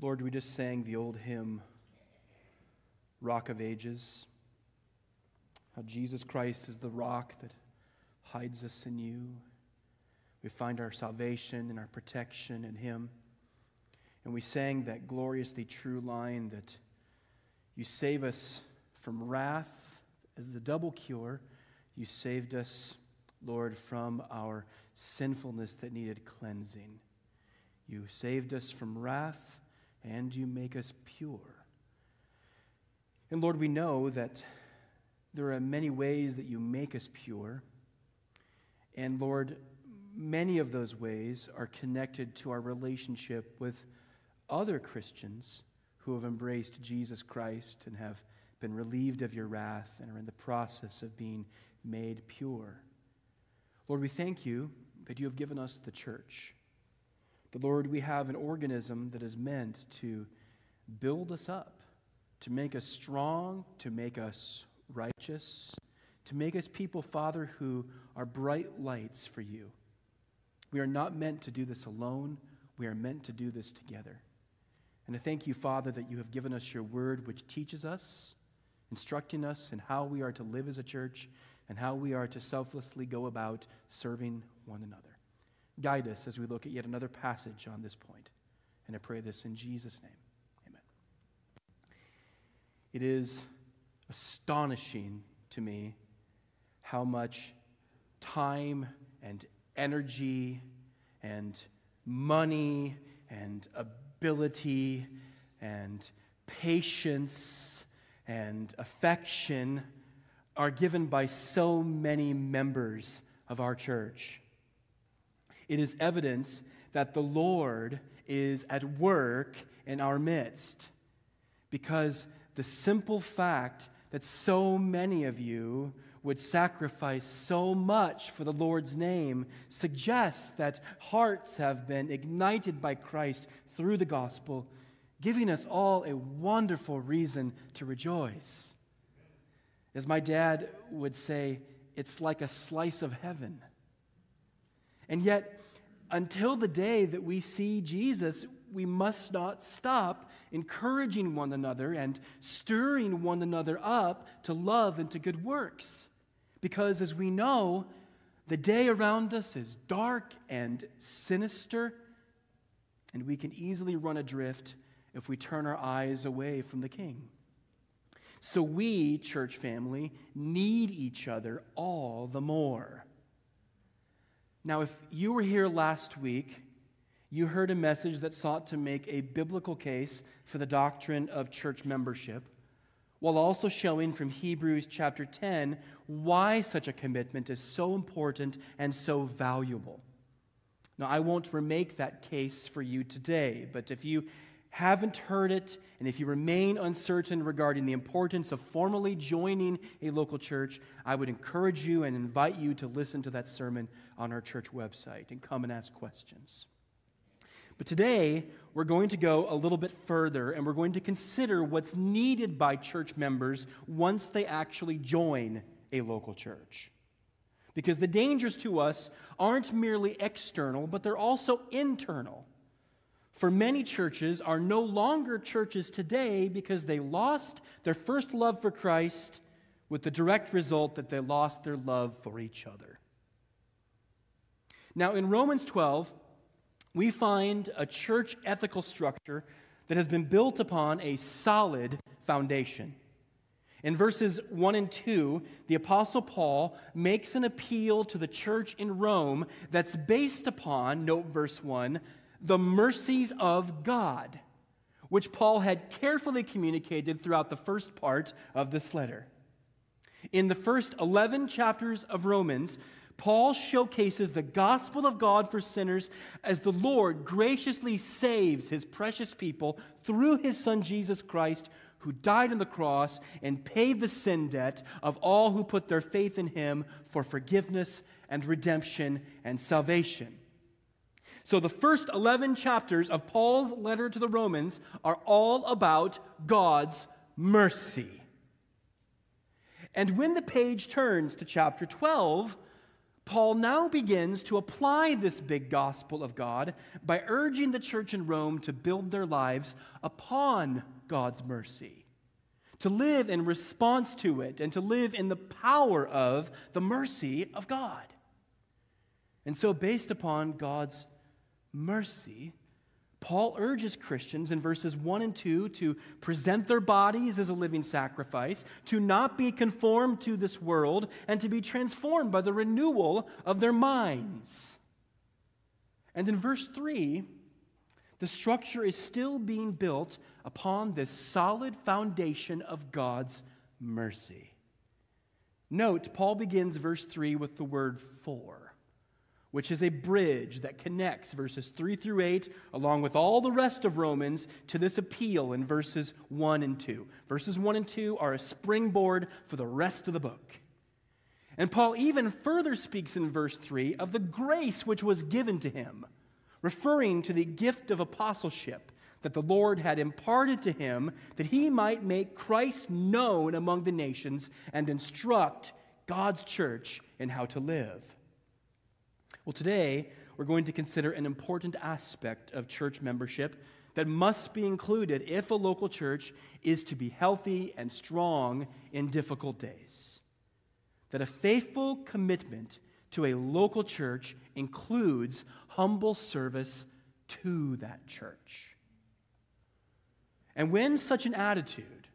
Lord, we just sang the old hymn, Rock of Ages. How Jesus Christ is the rock that hides us in you. We find our salvation and our protection in Him. And we sang that gloriously true line that you save us from wrath as the double cure. You saved us, Lord, from our sinfulness that needed cleansing. You saved us from wrath and you make us pure. And Lord, we know that there are many ways that you make us pure. And Lord, many of those ways are connected to our relationship with other Christians who have embraced Jesus Christ and have been relieved of your wrath and are in the process of being made pure. Lord, we thank you that you have given us the church. The Lord, we have an organism that is meant to build us up, to make us strong, to make us righteous, to make us people, Father, who are bright lights for you. We are not meant to do this alone. We are meant to do this together. And I thank you, Father, that you have given us your word, which teaches us, instructing us in how we are to live as a church and how we are to selflessly go about serving one another. Guide us as we look at yet another passage on this point. And I pray this in Jesus' name. Amen. It is astonishing to me how much time and energy and money and ability and patience and affection are given by so many members of our church. It is evidence that the Lord is at work in our midst. Because the simple fact that so many of you would sacrifice so much for the Lord's name suggests that hearts have been ignited by Christ through the gospel, giving us all a wonderful reason to rejoice. As my dad would say, it's like a slice of heaven. And yet, until the day that we see Jesus, we must not stop encouraging one another and stirring one another up to love and to good works. Because as we know, the day around us is dark and sinister, and we can easily run adrift if we turn our eyes away from the King. So we, church family, need each other all the more. Now, if you were here last week, you heard a message that sought to make a biblical case for the doctrine of church membership, while also showing from Hebrews chapter 10 why such a commitment is so important and so valuable. Now, I won't remake that case for you today, but if you haven't heard it, and if you remain uncertain regarding the importance of formally joining a local church, I would encourage you and invite you to listen to that sermon on our church website and come and ask questions. But today, we're going to go a little bit further and we're going to consider what's needed by church members once they actually join a local church. Because the dangers to us aren't merely external, but they're also internal for many churches are no longer churches today because they lost their first love for Christ with the direct result that they lost their love for each other. Now, in Romans 12, we find a church ethical structure that has been built upon a solid foundation. In verses 1 and 2, the Apostle Paul makes an appeal to the church in Rome that's based upon, note verse 1, the mercies of God, which Paul had carefully communicated throughout the first part of this letter. In the first 11 chapters of Romans, Paul showcases the gospel of God for sinners as the Lord graciously saves his precious people through his son Jesus Christ, who died on the cross and paid the sin debt of all who put their faith in him for forgiveness and redemption and salvation. So, the first 11 chapters of Paul's letter to the Romans are all about God's mercy. And when the page turns to chapter 12, Paul now begins to apply this big gospel of God by urging the church in Rome to build their lives upon God's mercy, to live in response to it, and to live in the power of the mercy of God. And so, based upon God's mercy, Paul urges Christians in verses 1 and 2 to present their bodies as a living sacrifice, to not be conformed to this world, and to be transformed by the renewal of their minds. And in verse 3, the structure is still being built upon this solid foundation of God's mercy. Note, Paul begins verse 3 with the word for which is a bridge that connects verses 3 through 8, along with all the rest of Romans, to this appeal in verses 1 and 2. Verses 1 and 2 are a springboard for the rest of the book. And Paul even further speaks in verse 3 of the grace which was given to him, referring to the gift of apostleship that the Lord had imparted to him that he might make Christ known among the nations and instruct God's church in how to live. Well, today we're going to consider an important aspect of church membership that must be included if a local church is to be healthy and strong in difficult days. That a faithful commitment to a local church includes humble service to that church. And when such an attitude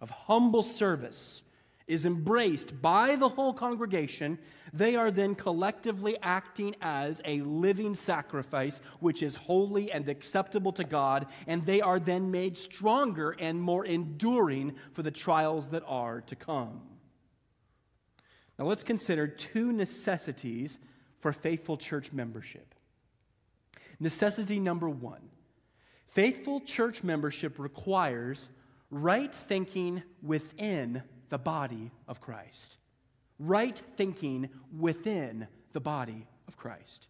of humble service is embraced by the whole congregation, they are then collectively acting as a living sacrifice, which is holy and acceptable to God, and they are then made stronger and more enduring for the trials that are to come. Now, let's consider two necessities for faithful church membership. Necessity number one faithful church membership requires right thinking within the body of Christ. Right thinking within the body of Christ.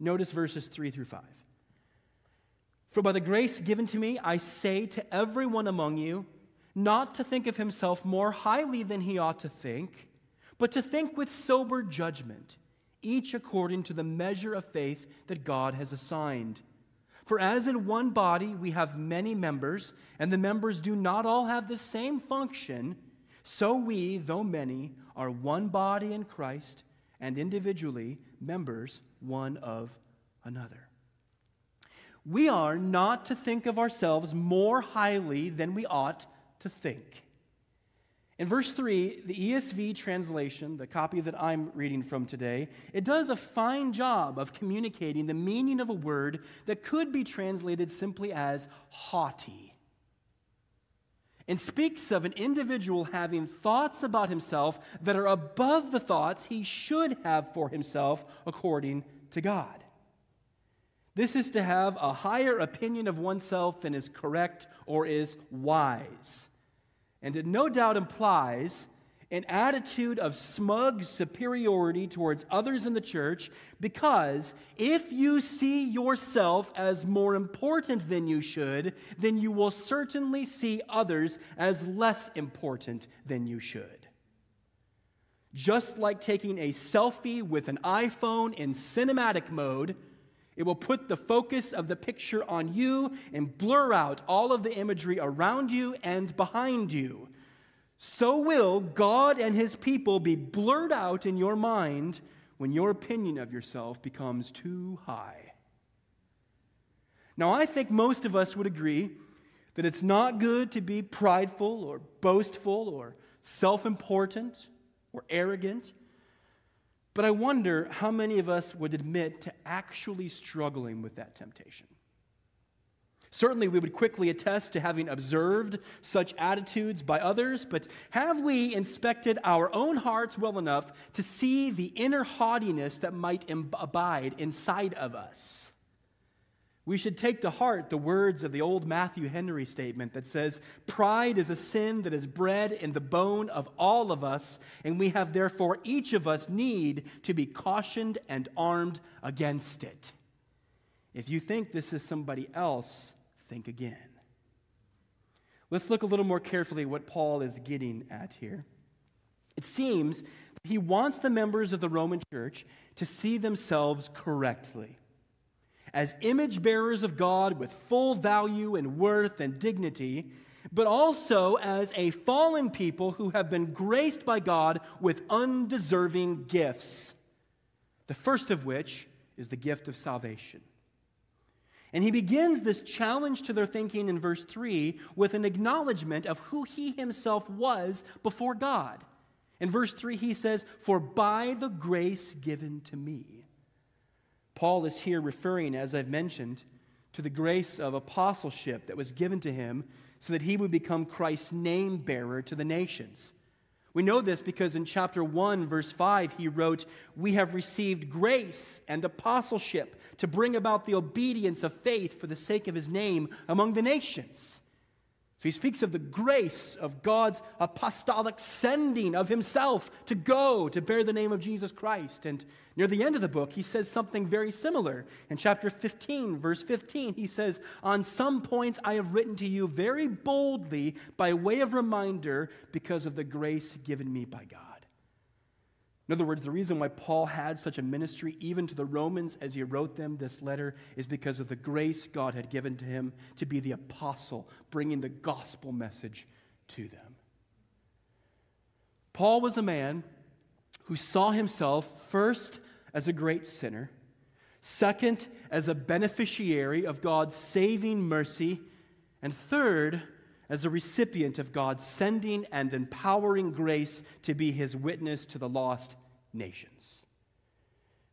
Notice verses 3 through 5. For by the grace given to me, I say to everyone among you, not to think of himself more highly than he ought to think, but to think with sober judgment, each according to the measure of faith that God has assigned. For as in one body we have many members, and the members do not all have the same function, so we, though many, are one body in Christ and individually members one of another. We are not to think of ourselves more highly than we ought to think. In verse 3, the ESV translation, the copy that I'm reading from today, it does a fine job of communicating the meaning of a word that could be translated simply as haughty and speaks of an individual having thoughts about himself that are above the thoughts he should have for himself according to God. This is to have a higher opinion of oneself than is correct or is wise. And it no doubt implies an attitude of smug superiority towards others in the church because if you see yourself as more important than you should, then you will certainly see others as less important than you should. Just like taking a selfie with an iPhone in cinematic mode, it will put the focus of the picture on you and blur out all of the imagery around you and behind you so will God and his people be blurred out in your mind when your opinion of yourself becomes too high. Now, I think most of us would agree that it's not good to be prideful or boastful or self important or arrogant. But I wonder how many of us would admit to actually struggling with that temptation. Certainly, we would quickly attest to having observed such attitudes by others, but have we inspected our own hearts well enough to see the inner haughtiness that might abide inside of us? We should take to heart the words of the old Matthew Henry statement that says, Pride is a sin that is bred in the bone of all of us, and we have therefore each of us need to be cautioned and armed against it. If you think this is somebody else, think again. Let's look a little more carefully what Paul is getting at here. It seems he wants the members of the Roman church to see themselves correctly as image bearers of God with full value and worth and dignity, but also as a fallen people who have been graced by God with undeserving gifts. The first of which is the gift of salvation. And he begins this challenge to their thinking in verse 3 with an acknowledgement of who he himself was before God. In verse 3, he says, For by the grace given to me. Paul is here referring, as I've mentioned, to the grace of apostleship that was given to him so that he would become Christ's name bearer to the nations. We know this because in chapter 1, verse 5, he wrote, We have received grace and apostleship to bring about the obedience of faith for the sake of his name among the nations. So he speaks of the grace of God's apostolic sending of himself to go to bear the name of Jesus Christ. And near the end of the book, he says something very similar. In chapter 15, verse 15, he says, On some points I have written to you very boldly by way of reminder because of the grace given me by God. In other words, the reason why Paul had such a ministry, even to the Romans as he wrote them this letter, is because of the grace God had given to him to be the apostle, bringing the gospel message to them. Paul was a man who saw himself first as a great sinner, second, as a beneficiary of God's saving mercy, and third, as a recipient of God's sending and empowering grace to be his witness to the lost nations.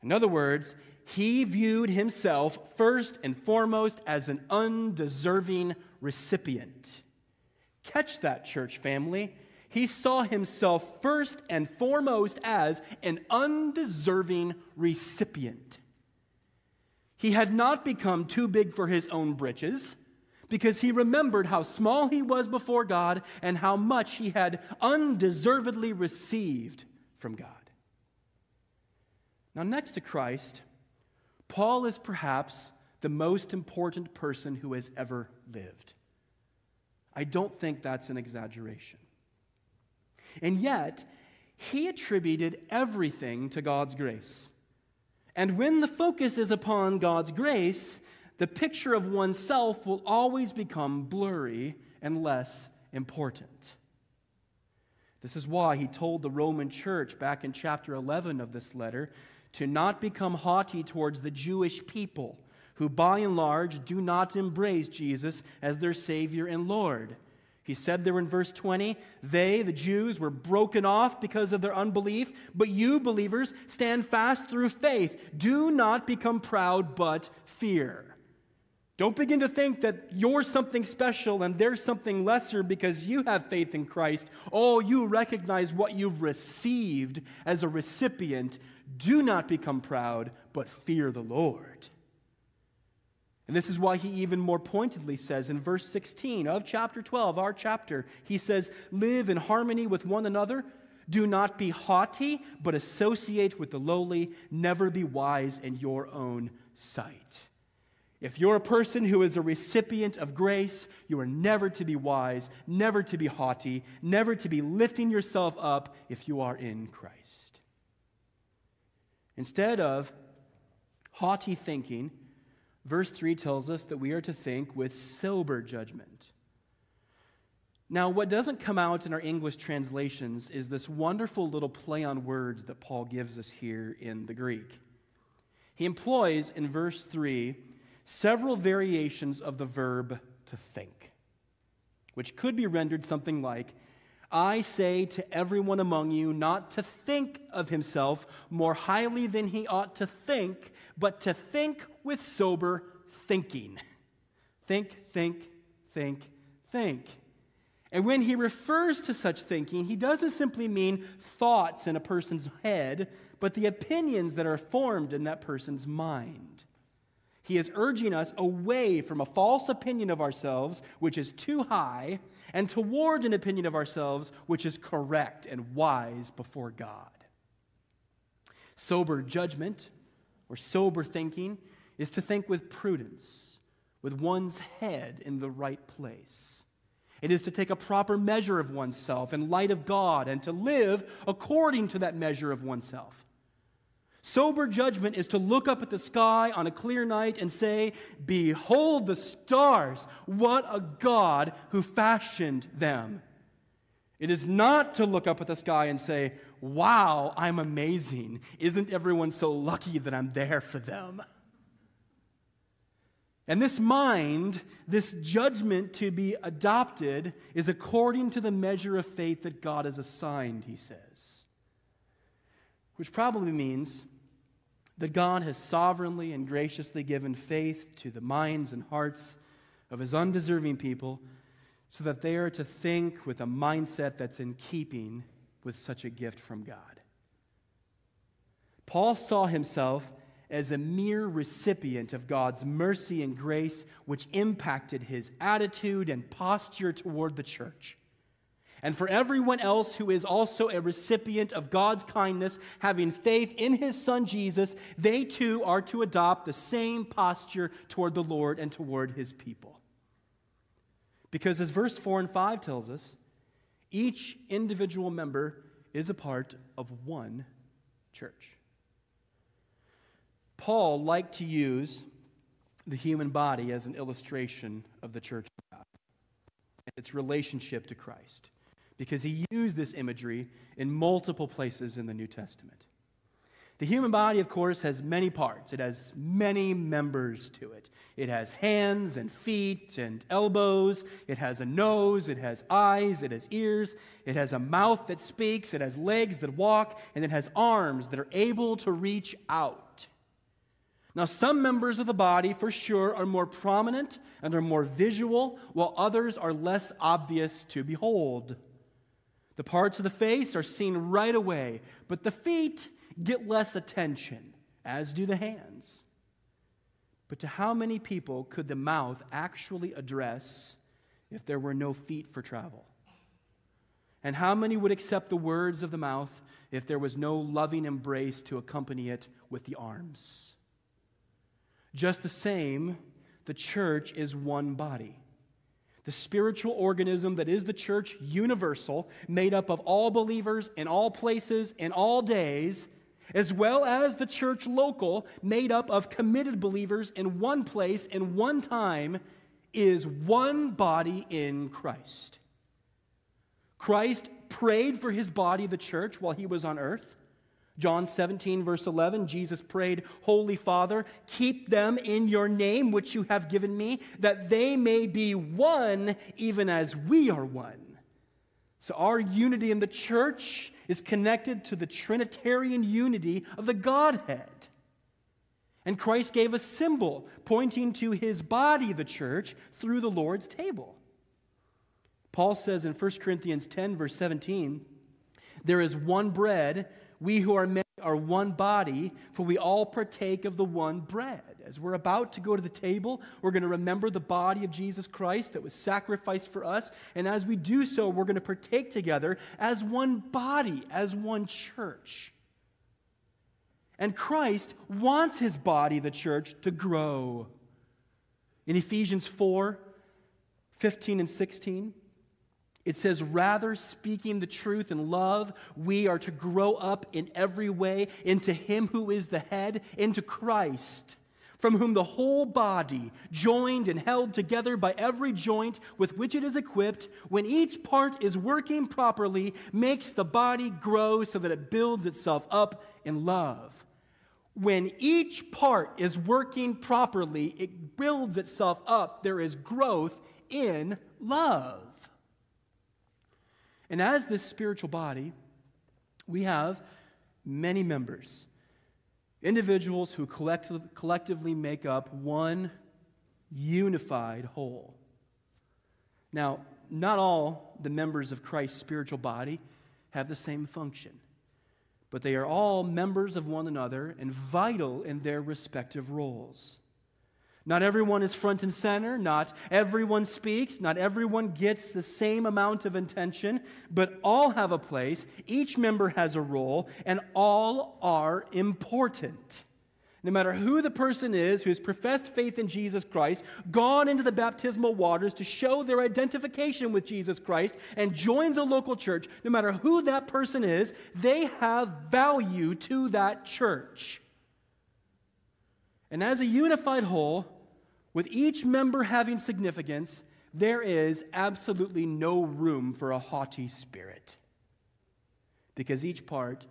In other words, he viewed himself first and foremost as an undeserving recipient. Catch that, church family. He saw himself first and foremost as an undeserving recipient. He had not become too big for his own britches because he remembered how small he was before God and how much he had undeservedly received from God. Now, next to Christ, Paul is perhaps the most important person who has ever lived. I don't think that's an exaggeration. And yet, he attributed everything to God's grace. And when the focus is upon God's grace, the picture of oneself will always become blurry and less important. This is why he told the Roman church back in chapter 11 of this letter to not become haughty towards the Jewish people, who by and large do not embrace Jesus as their Savior and Lord. He said there in verse 20, they, the Jews, were broken off because of their unbelief, but you, believers, stand fast through faith. Do not become proud, but fear. Don't begin to think that you're something special and there's something lesser because you have faith in Christ. Oh, you recognize what you've received as a recipient. Do not become proud, but fear the Lord. And this is why he even more pointedly says in verse 16 of chapter 12, our chapter, he says, Live in harmony with one another. Do not be haughty, but associate with the lowly. Never be wise in your own sight. If you're a person who is a recipient of grace, you are never to be wise, never to be haughty, never to be lifting yourself up if you are in Christ. Instead of haughty thinking, verse 3 tells us that we are to think with sober judgment. Now, what doesn't come out in our English translations is this wonderful little play on words that Paul gives us here in the Greek. He employs in verse 3 several variations of the verb to think, which could be rendered something like I say to everyone among you not to think of himself more highly than he ought to think, but to think with sober thinking. Think, think, think, think. And when he refers to such thinking, he doesn't simply mean thoughts in a person's head, but the opinions that are formed in that person's mind. He is urging us away from a false opinion of ourselves, which is too high, and toward an opinion of ourselves, which is correct and wise before God. Sober judgment or sober thinking is to think with prudence, with one's head in the right place. It is to take a proper measure of oneself in light of God and to live according to that measure of oneself. Sober judgment is to look up at the sky on a clear night and say, Behold the stars! What a God who fashioned them! It is not to look up at the sky and say, Wow, I'm amazing. Isn't everyone so lucky that I'm there for them? And this mind, this judgment to be adopted, is according to the measure of faith that God has assigned, he says. Which probably means that God has sovereignly and graciously given faith to the minds and hearts of his undeserving people so that they are to think with a mindset that's in keeping with such a gift from God. Paul saw himself as a mere recipient of God's mercy and grace, which impacted his attitude and posture toward the church. And for everyone else who is also a recipient of God's kindness, having faith in his son Jesus, they too are to adopt the same posture toward the Lord and toward his people. Because as verse 4 and 5 tells us, each individual member is a part of one church. Paul liked to use the human body as an illustration of the church of God and its relationship to Christ because he used this imagery in multiple places in the New Testament. The human body, of course, has many parts. It has many members to it. It has hands and feet and elbows. It has a nose. It has eyes. It has ears. It has a mouth that speaks. It has legs that walk. And it has arms that are able to reach out. Now, some members of the body, for sure, are more prominent and are more visual, while others are less obvious to behold. The parts of the face are seen right away, but the feet get less attention, as do the hands. But to how many people could the mouth actually address if there were no feet for travel? And how many would accept the words of the mouth if there was no loving embrace to accompany it with the arms? Just the same, the church is one body the spiritual organism that is the church universal, made up of all believers in all places, in all days, as well as the church local, made up of committed believers in one place, in one time, is one body in Christ. Christ prayed for his body, the church, while he was on earth. John 17, verse 11, Jesus prayed, Holy Father, keep them in your name, which you have given me, that they may be one, even as we are one. So, our unity in the church is connected to the Trinitarian unity of the Godhead. And Christ gave a symbol pointing to his body, the church, through the Lord's table. Paul says in 1 Corinthians 10, verse 17, There is one bread we who are many are one body, for we all partake of the one bread. As we're about to go to the table, we're going to remember the body of Jesus Christ that was sacrificed for us. And as we do so, we're going to partake together as one body, as one church. And Christ wants his body, the church, to grow. In Ephesians 4 15 and 16, it says, rather speaking the truth in love, we are to grow up in every way into Him who is the head, into Christ, from whom the whole body, joined and held together by every joint with which it is equipped, when each part is working properly, makes the body grow so that it builds itself up in love. When each part is working properly, it builds itself up. There is growth in love. And as this spiritual body, we have many members, individuals who collectively make up one unified whole. Now, not all the members of Christ's spiritual body have the same function, but they are all members of one another and vital in their respective roles. Not everyone is front and center. Not everyone speaks. Not everyone gets the same amount of attention, but all have a place. Each member has a role, and all are important. no matter who the person is who has professed faith in Jesus Christ, gone into the baptismal waters to show their identification with Jesus Christ, and joins a local church, no matter who that person is, they have value to that church. And as a unified whole, with each member having significance, there is absolutely no room for a haughty spirit. Because each part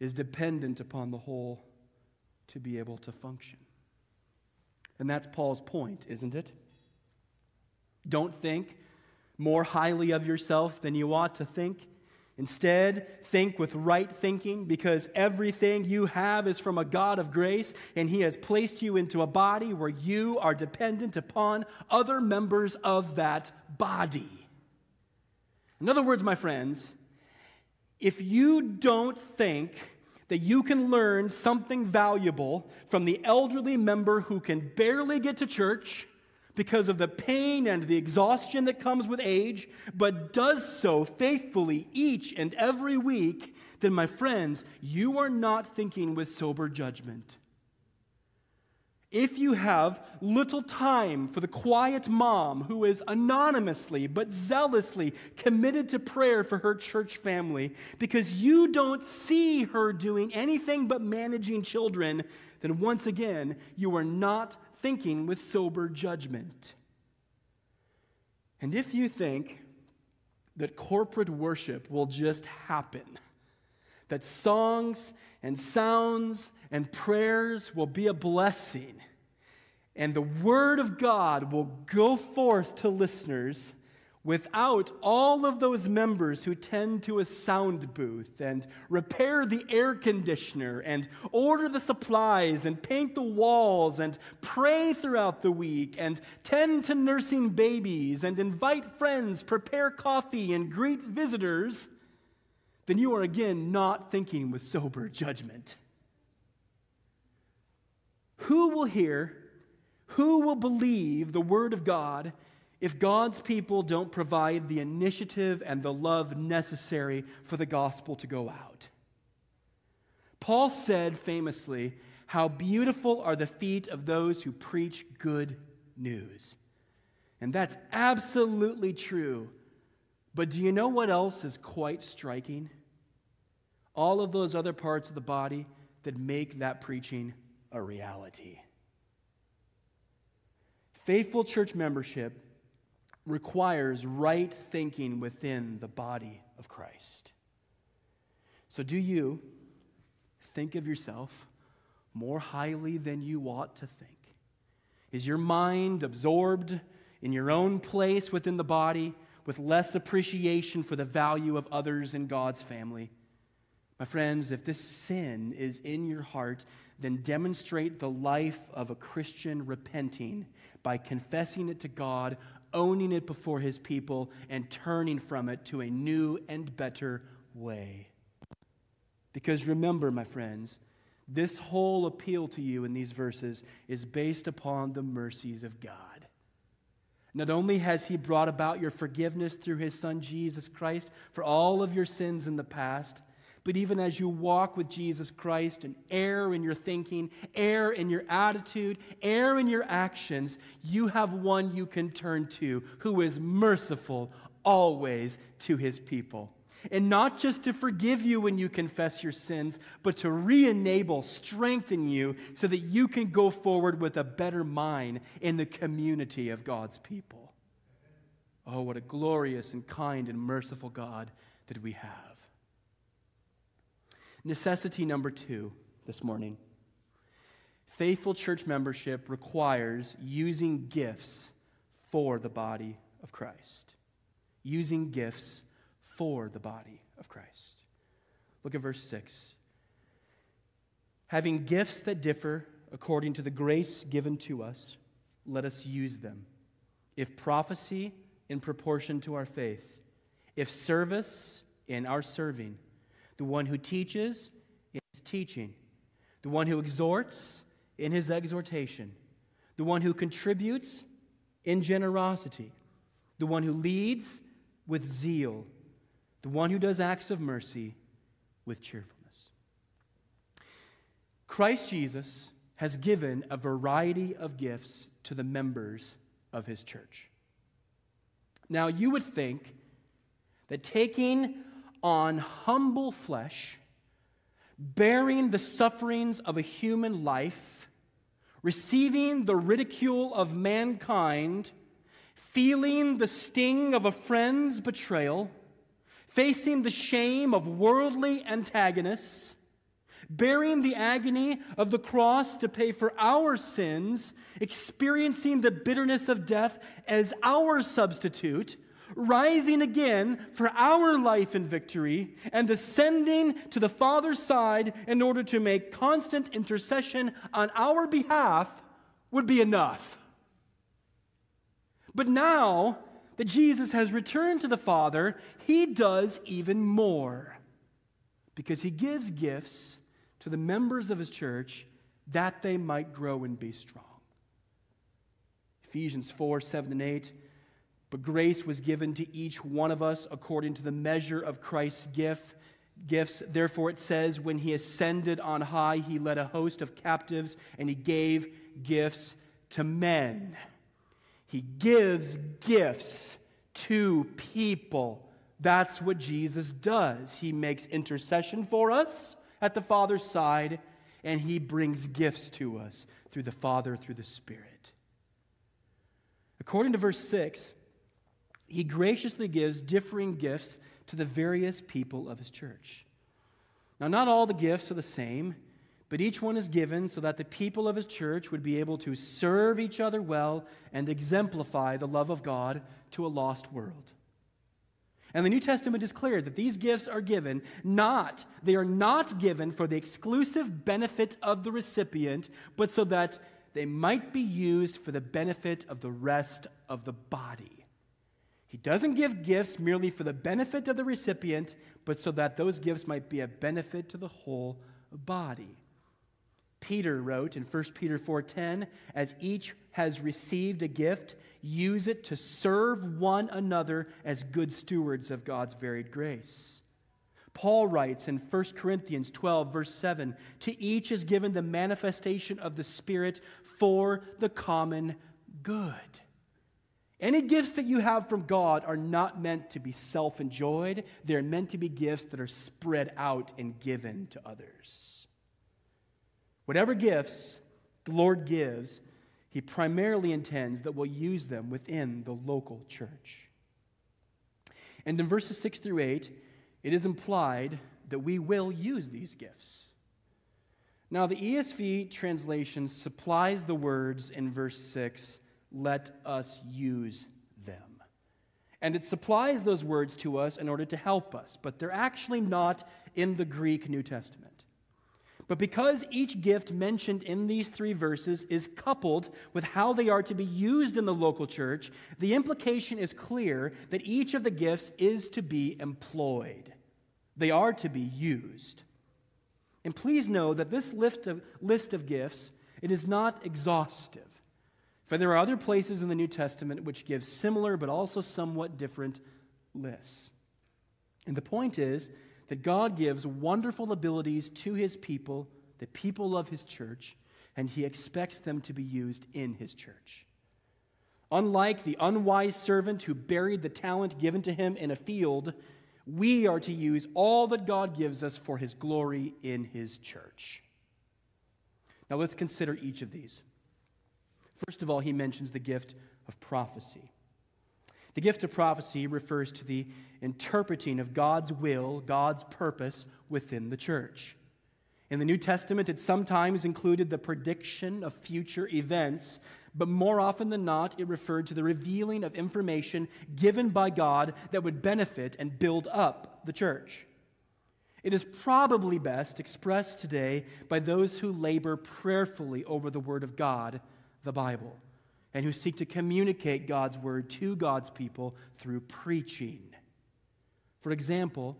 is dependent upon the whole to be able to function. And that's Paul's point, isn't it? Don't think more highly of yourself than you ought to think. Instead, think with right thinking because everything you have is from a God of grace, and He has placed you into a body where you are dependent upon other members of that body. In other words, my friends, if you don't think that you can learn something valuable from the elderly member who can barely get to church because of the pain and the exhaustion that comes with age, but does so faithfully each and every week, then, my friends, you are not thinking with sober judgment. If you have little time for the quiet mom who is anonymously but zealously committed to prayer for her church family because you don't see her doing anything but managing children, then once again, you are not thinking with sober judgment. And if you think that corporate worship will just happen, that songs and sounds and prayers will be a blessing, and the Word of God will go forth to listeners without all of those members who tend to a sound booth and repair the air conditioner and order the supplies and paint the walls and pray throughout the week and tend to nursing babies and invite friends, prepare coffee, and greet visitors, then you are again not thinking with sober judgment. Who will hear, who will believe the word of God if God's people don't provide the initiative and the love necessary for the gospel to go out? Paul said famously, How beautiful are the feet of those who preach good news. And that's absolutely true. But do you know what else is quite striking? All of those other parts of the body that make that preaching a reality. Faithful church membership requires right thinking within the body of Christ. So, do you think of yourself more highly than you ought to think? Is your mind absorbed in your own place within the body with less appreciation for the value of others in God's family? My friends, if this sin is in your heart, then demonstrate the life of a Christian repenting by confessing it to God, owning it before his people, and turning from it to a new and better way. Because remember, my friends, this whole appeal to you in these verses is based upon the mercies of God. Not only has He brought about your forgiveness through His Son Jesus Christ for all of your sins in the past, but even as you walk with Jesus Christ and err in your thinking, err in your attitude, err in your actions, you have one you can turn to who is merciful always to his people. And not just to forgive you when you confess your sins, but to re enable, strengthen you so that you can go forward with a better mind in the community of God's people. Oh, what a glorious and kind and merciful God that we have. Necessity number two this morning faithful church membership requires using gifts for the body of Christ. Using gifts for the body of Christ. Look at verse 6. Having gifts that differ according to the grace given to us, let us use them. If prophecy, in proportion to our faith. If service, in our serving the one who teaches in his teaching, the one who exhorts in his exhortation, the one who contributes in generosity, the one who leads with zeal, the one who does acts of mercy with cheerfulness. Christ Jesus has given a variety of gifts to the members of his church. Now, you would think that taking on humble flesh, bearing the sufferings of a human life, receiving the ridicule of mankind, feeling the sting of a friend's betrayal, facing the shame of worldly antagonists, bearing the agony of the cross to pay for our sins, experiencing the bitterness of death as our substitute, rising again for our life and victory, and ascending to the Father's side in order to make constant intercession on our behalf would be enough. But now that Jesus has returned to the Father, he does even more because he gives gifts to the members of his church that they might grow and be strong. Ephesians 4 7 and 8. But grace was given to each one of us according to the measure of Christ's gift. Gifts. Therefore, it says, when he ascended on high, he led a host of captives and he gave gifts to men. He gives gifts to people. That's what Jesus does. He makes intercession for us at the Father's side, and he brings gifts to us through the Father, through the Spirit. According to verse 6, he graciously gives differing gifts to the various people of his church. Now, not all the gifts are the same, but each one is given so that the people of his church would be able to serve each other well and exemplify the love of God to a lost world. And the New Testament is clear that these gifts are given not, they are not given for the exclusive benefit of the recipient, but so that they might be used for the benefit of the rest of the body. He doesn't give gifts merely for the benefit of the recipient, but so that those gifts might be a benefit to the whole body. Peter wrote in 1 Peter 4:10, as each has received a gift, use it to serve one another as good stewards of God's varied grace. Paul writes in 1 Corinthians 12, verse 7 To each is given the manifestation of the Spirit for the common good. Any gifts that you have from God are not meant to be self enjoyed, they're meant to be gifts that are spread out and given to others. Whatever gifts the Lord gives, He primarily intends that we'll use them within the local church. And in verses 6 through 8, it is implied that we will use these gifts. Now, the ESV translation supplies the words in verse 6 let us use them. And it supplies those words to us in order to help us, but they're actually not in the Greek New Testament. But because each gift mentioned in these three verses is coupled with how they are to be used in the local church, the implication is clear that each of the gifts is to be employed. They are to be used. And please know that this list of, list of gifts, it is not exhaustive. For there are other places in the New Testament which give similar but also somewhat different lists. And the point is that God gives wonderful abilities to his people, the people of his church, and he expects them to be used in his church. Unlike the unwise servant who buried the talent given to him in a field, we are to use all that God gives us for his glory in his church. Now let's consider each of these. First of all, he mentions the gift of prophecy. The gift of prophecy refers to the interpreting of God's will, God's purpose within the church. In the New Testament, it sometimes included the prediction of future events, but more often than not, it referred to the revealing of information given by God that would benefit and build up the church. It is probably best expressed today by those who labor prayerfully over the Word of God the Bible and who seek to communicate God's word to God's people through preaching. For example,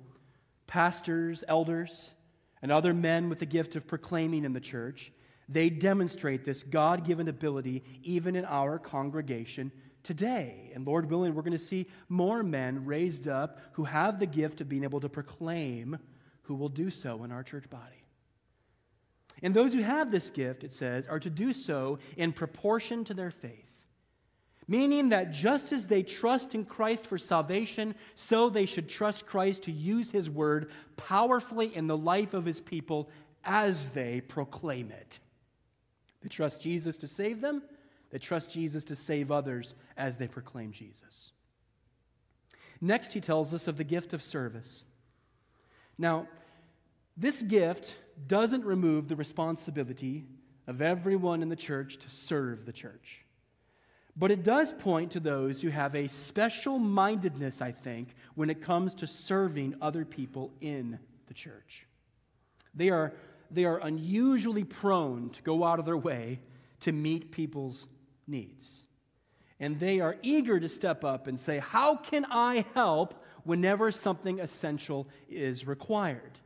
pastors, elders, and other men with the gift of proclaiming in the church, they demonstrate this God given ability even in our congregation today. And Lord willing, we're going to see more men raised up who have the gift of being able to proclaim, who will do so in our church body. And those who have this gift, it says, are to do so in proportion to their faith. Meaning that just as they trust in Christ for salvation, so they should trust Christ to use his word powerfully in the life of his people as they proclaim it. They trust Jesus to save them, they trust Jesus to save others as they proclaim Jesus. Next, he tells us of the gift of service. Now, this gift doesn't remove the responsibility of everyone in the church to serve the church. But it does point to those who have a special mindedness, I think, when it comes to serving other people in the church. They are, they are unusually prone to go out of their way to meet people's needs. And they are eager to step up and say, How can I help whenever something essential is required?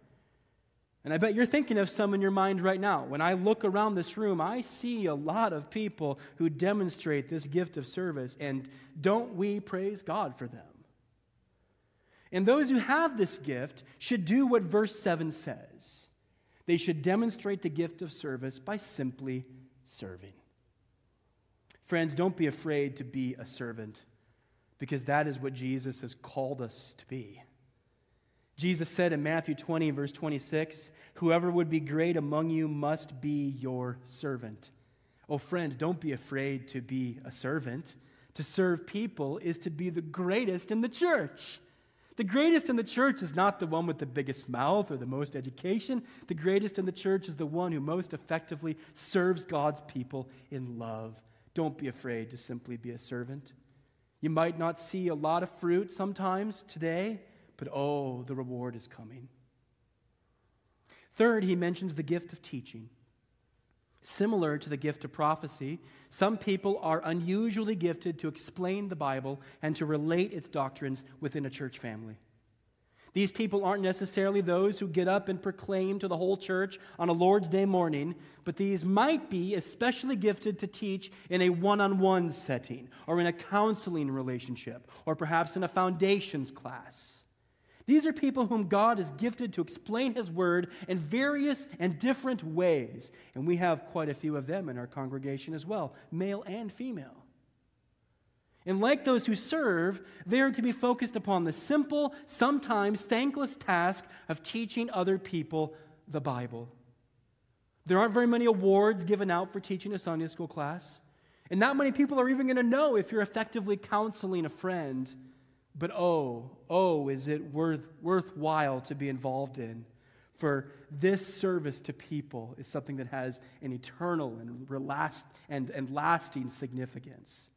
And I bet you're thinking of some in your mind right now. When I look around this room, I see a lot of people who demonstrate this gift of service, and don't we praise God for them? And those who have this gift should do what verse 7 says they should demonstrate the gift of service by simply serving. Friends, don't be afraid to be a servant because that is what Jesus has called us to be. Jesus said in Matthew 20, verse 26, Whoever would be great among you must be your servant. Oh, friend, don't be afraid to be a servant. To serve people is to be the greatest in the church. The greatest in the church is not the one with the biggest mouth or the most education. The greatest in the church is the one who most effectively serves God's people in love. Don't be afraid to simply be a servant. You might not see a lot of fruit sometimes today, but oh, the reward is coming. Third, he mentions the gift of teaching. Similar to the gift of prophecy, some people are unusually gifted to explain the Bible and to relate its doctrines within a church family. These people aren't necessarily those who get up and proclaim to the whole church on a Lord's Day morning, but these might be especially gifted to teach in a one on one setting, or in a counseling relationship, or perhaps in a foundations class. These are people whom God has gifted to explain His Word in various and different ways. And we have quite a few of them in our congregation as well, male and female. And like those who serve, they are to be focused upon the simple, sometimes thankless task of teaching other people the Bible. There aren't very many awards given out for teaching a Sunday school class. And not many people are even going to know if you're effectively counseling a friend but oh, oh, is it worth, worthwhile to be involved in? For this service to people is something that has an eternal and, relast, and, and lasting significance.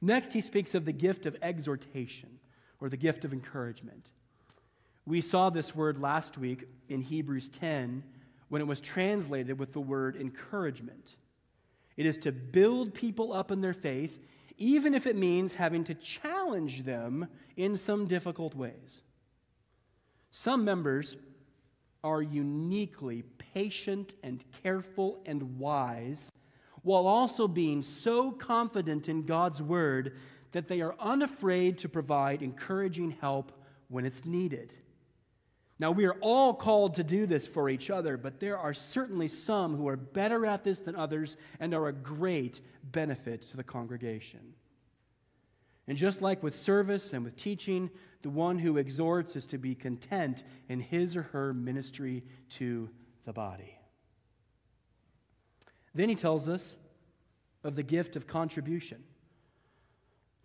Next, he speaks of the gift of exhortation or the gift of encouragement. We saw this word last week in Hebrews 10 when it was translated with the word encouragement. It is to build people up in their faith even if it means having to challenge them in some difficult ways. Some members are uniquely patient and careful and wise, while also being so confident in God's word that they are unafraid to provide encouraging help when it's needed. Now, we are all called to do this for each other, but there are certainly some who are better at this than others and are a great benefit to the congregation. And just like with service and with teaching, the one who exhorts is to be content in his or her ministry to the body. Then he tells us of the gift of contribution.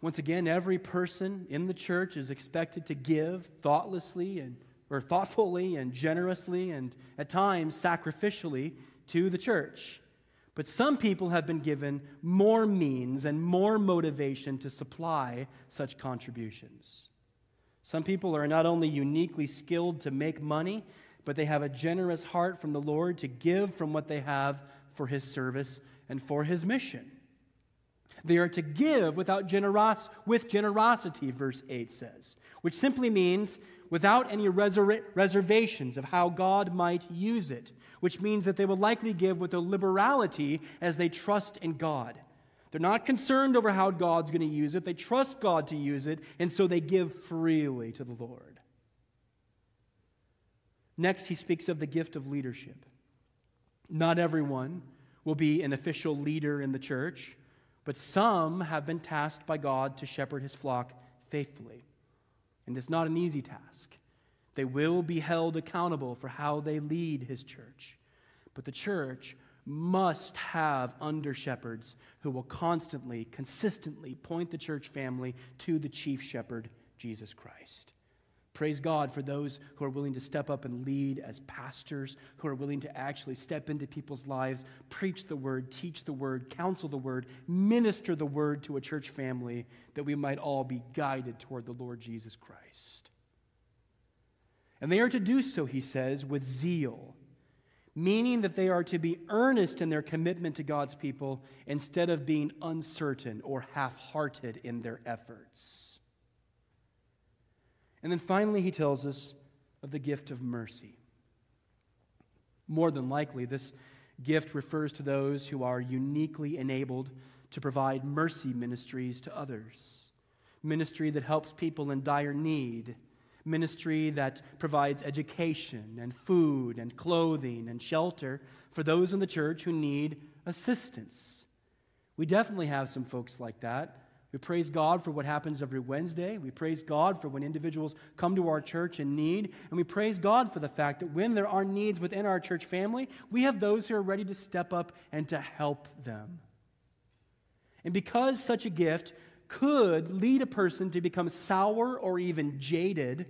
Once again, every person in the church is expected to give thoughtlessly and or thoughtfully and generously and at times sacrificially to the church. But some people have been given more means and more motivation to supply such contributions. Some people are not only uniquely skilled to make money, but they have a generous heart from the Lord to give from what they have for His service and for His mission. They are to give without generos- with generosity, verse 8 says, which simply means without any reser- reservations of how God might use it, which means that they will likely give with a liberality as they trust in God. They're not concerned over how God's going to use it, they trust God to use it, and so they give freely to the Lord. Next, he speaks of the gift of leadership. Not everyone will be an official leader in the church, but some have been tasked by God to shepherd his flock faithfully. And it's not an easy task. They will be held accountable for how they lead his church. But the church must have under shepherds who will constantly, consistently point the church family to the chief shepherd, Jesus Christ. Praise God for those who are willing to step up and lead as pastors, who are willing to actually step into people's lives, preach the word, teach the word, counsel the word, minister the word to a church family, that we might all be guided toward the Lord Jesus Christ. And they are to do so, he says, with zeal, meaning that they are to be earnest in their commitment to God's people instead of being uncertain or half hearted in their efforts. And then finally, he tells us of the gift of mercy. More than likely, this gift refers to those who are uniquely enabled to provide mercy ministries to others, ministry that helps people in dire need, ministry that provides education and food and clothing and shelter for those in the church who need assistance. We definitely have some folks like that. We praise God for what happens every Wednesday. We praise God for when individuals come to our church in need. And we praise God for the fact that when there are needs within our church family, we have those who are ready to step up and to help them. And because such a gift could lead a person to become sour or even jaded,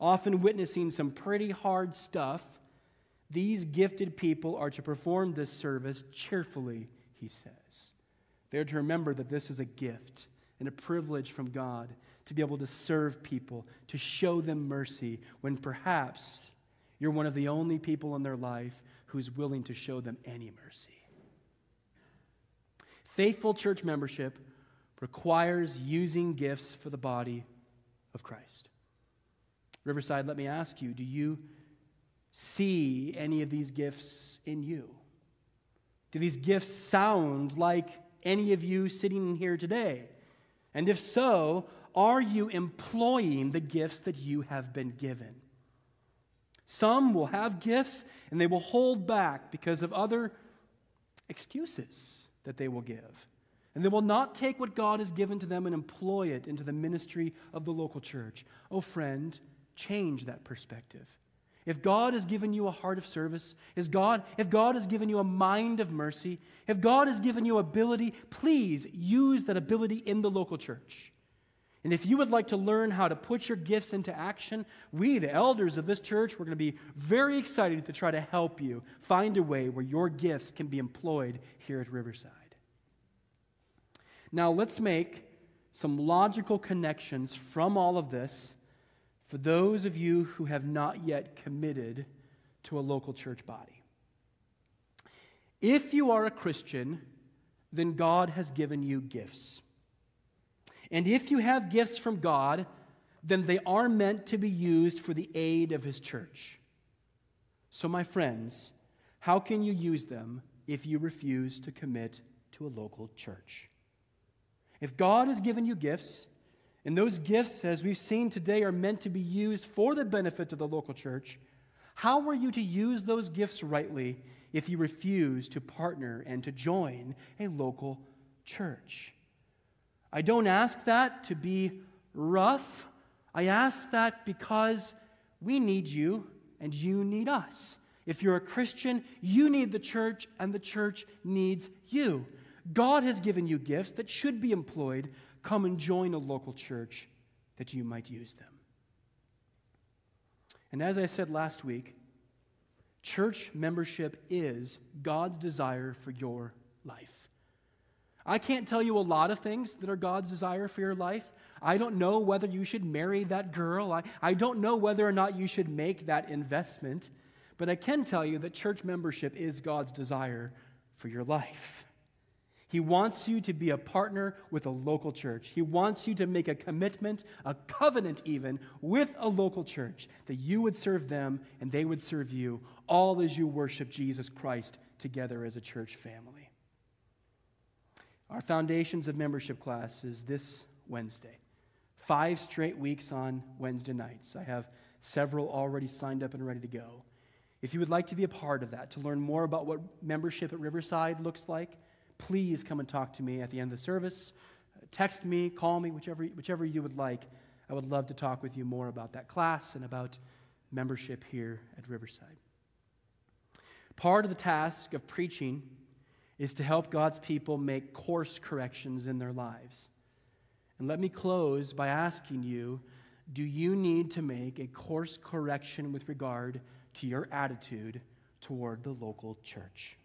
often witnessing some pretty hard stuff, these gifted people are to perform this service cheerfully, he says. They're to remember that this is a gift and a privilege from God to be able to serve people, to show them mercy when perhaps you're one of the only people in their life who's willing to show them any mercy. Faithful church membership requires using gifts for the body of Christ. Riverside, let me ask you do you see any of these gifts in you? Do these gifts sound like any of you sitting here today? And if so, are you employing the gifts that you have been given? Some will have gifts and they will hold back because of other excuses that they will give. And they will not take what God has given to them and employ it into the ministry of the local church. Oh, friend, change that perspective. If God has given you a heart of service, is God, if God has given you a mind of mercy, if God has given you ability, please use that ability in the local church. And if you would like to learn how to put your gifts into action, we, the elders of this church, we're going to be very excited to try to help you find a way where your gifts can be employed here at Riverside. Now, let's make some logical connections from all of this for those of you who have not yet committed to a local church body. If you are a Christian, then God has given you gifts. And if you have gifts from God, then they are meant to be used for the aid of His church. So, my friends, how can you use them if you refuse to commit to a local church? If God has given you gifts, and those gifts, as we've seen today, are meant to be used for the benefit of the local church, how were you to use those gifts rightly if you refuse to partner and to join a local church? I don't ask that to be rough. I ask that because we need you and you need us. If you're a Christian, you need the church and the church needs you. God has given you gifts that should be employed. Come and join a local church that you might use them. And as I said last week, church membership is God's desire for your life. I can't tell you a lot of things that are God's desire for your life. I don't know whether you should marry that girl. I, I don't know whether or not you should make that investment. But I can tell you that church membership is God's desire for your life. He wants you to be a partner with a local church. He wants you to make a commitment, a covenant even, with a local church that you would serve them and they would serve you, all as you worship Jesus Christ together as a church family. Our Foundations of Membership class is this Wednesday. Five straight weeks on Wednesday nights. I have several already signed up and ready to go. If you would like to be a part of that, to learn more about what membership at Riverside looks like, please come and talk to me at the end of the service. Uh, text me, call me, whichever, whichever you would like. I would love to talk with you more about that class and about membership here at Riverside. Part of the task of preaching is to help God's people make course corrections in their lives. And let me close by asking you do you need to make a course correction with regard to your attitude toward the local church?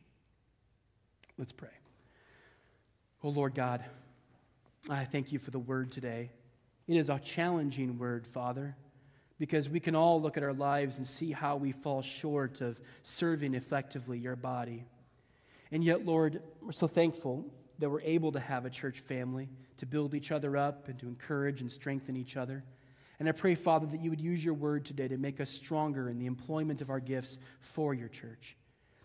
Let's pray. Oh Lord God, I thank you for the word today. It is a challenging word, Father, because we can all look at our lives and see how we fall short of serving effectively your body. And yet, Lord, we're so thankful that we're able to have a church family to build each other up and to encourage and strengthen each other. And I pray, Father, that you would use your word today to make us stronger in the employment of our gifts for your church.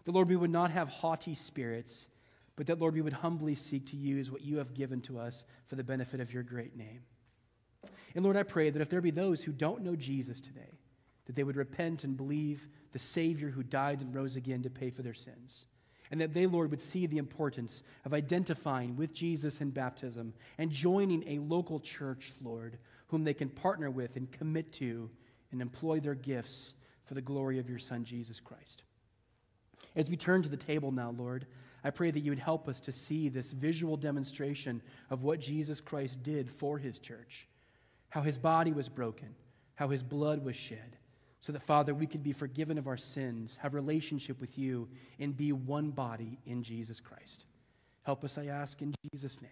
The Lord, we would not have haughty spirits, but that, Lord, we would humbly seek to use what you have given to us for the benefit of your great name. And Lord, I pray that if there be those who don't know Jesus today, that they would repent and believe the Savior who died and rose again to pay for their sins. And that they, Lord, would see the importance of identifying with Jesus in baptism and joining a local church, Lord, whom they can partner with and commit to and employ their gifts for the glory of your Son, Jesus Christ. As we turn to the table now, Lord, I pray that you would help us to see this visual demonstration of what Jesus Christ did for his church, how his body was broken, how his blood was shed, so that, Father, we could be forgiven of our sins, have relationship with you, and be one body in Jesus Christ. Help us, I ask, in Jesus' name.